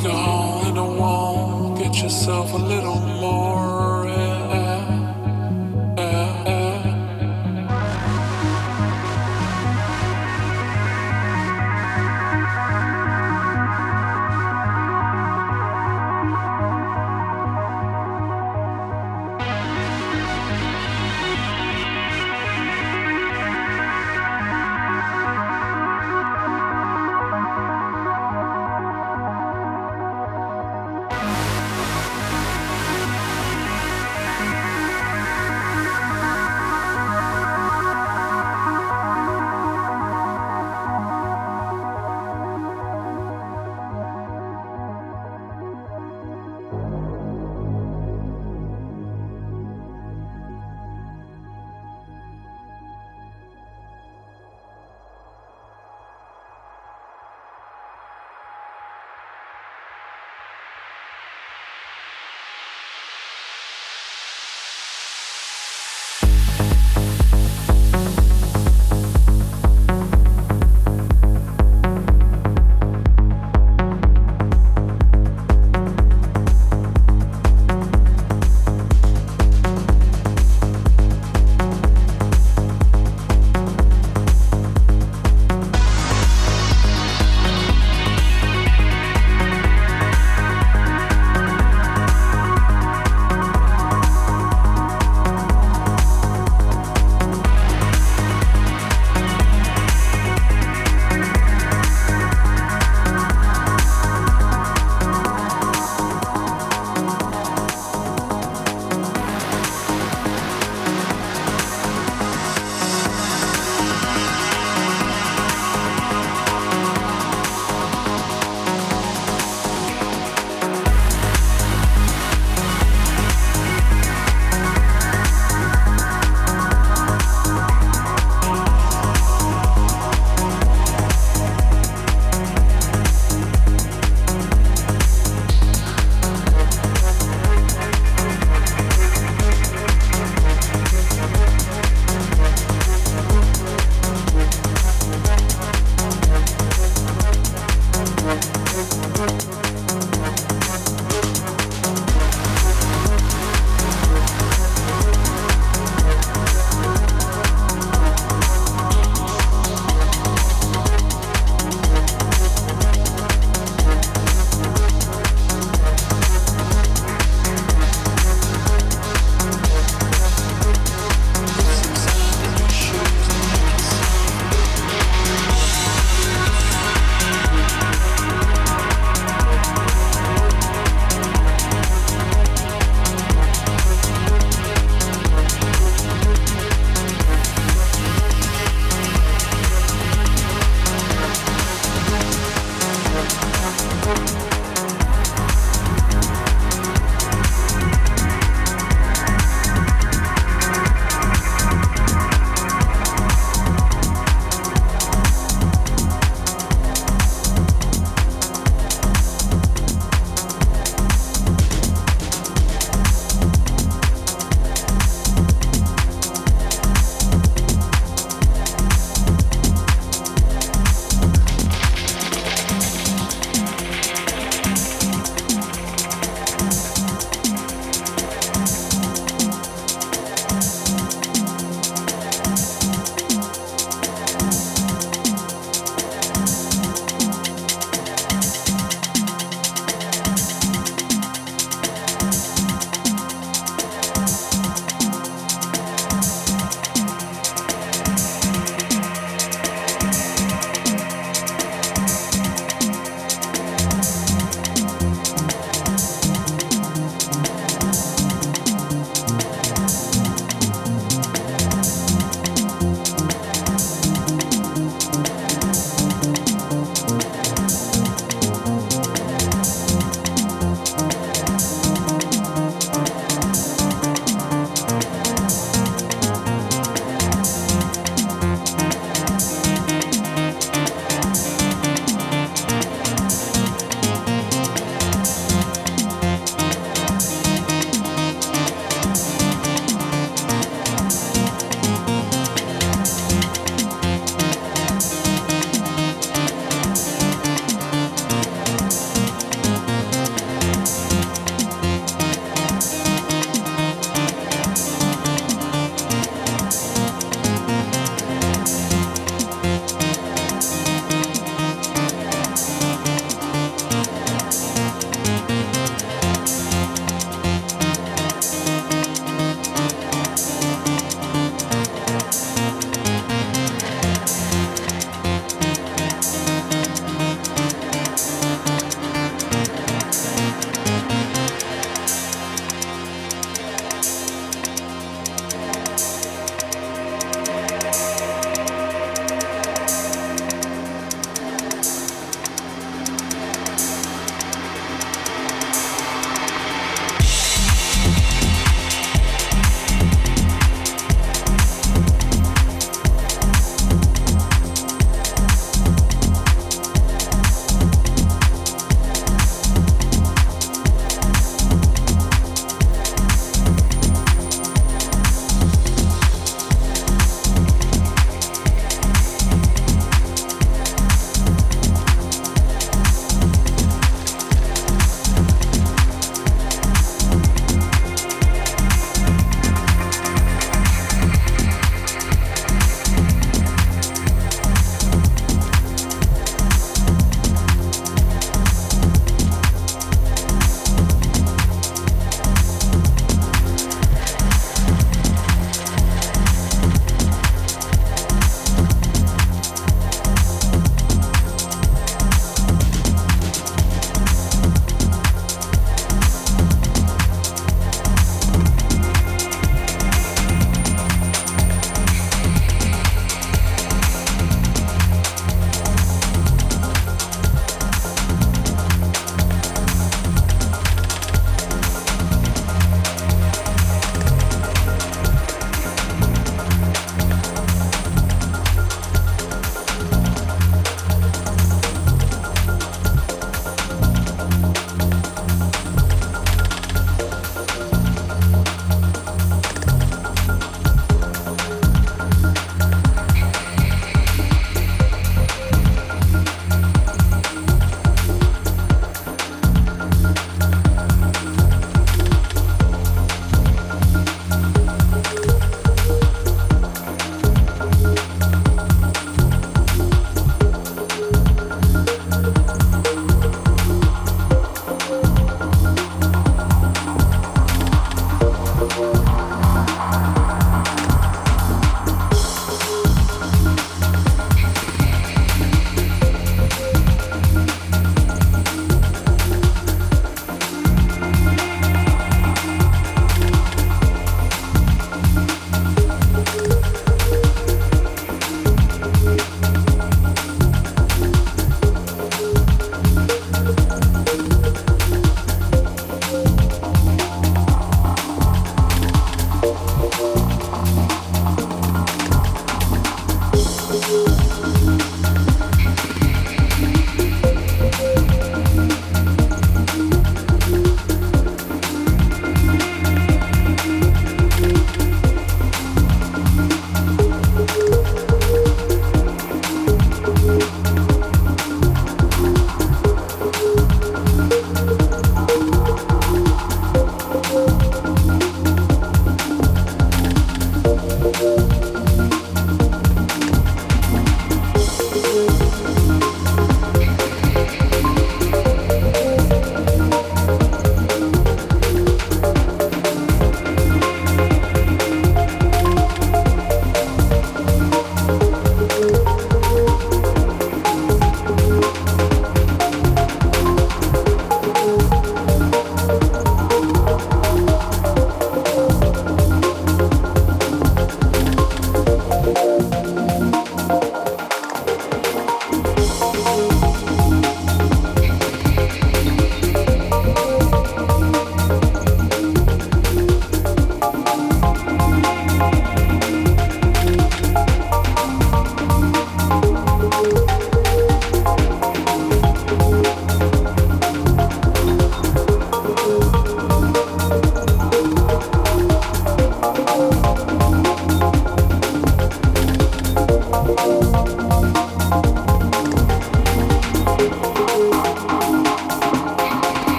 Take a hole in the wall, get yourself a little more.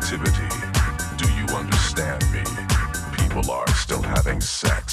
activity. Do you understand me? People are still having sex.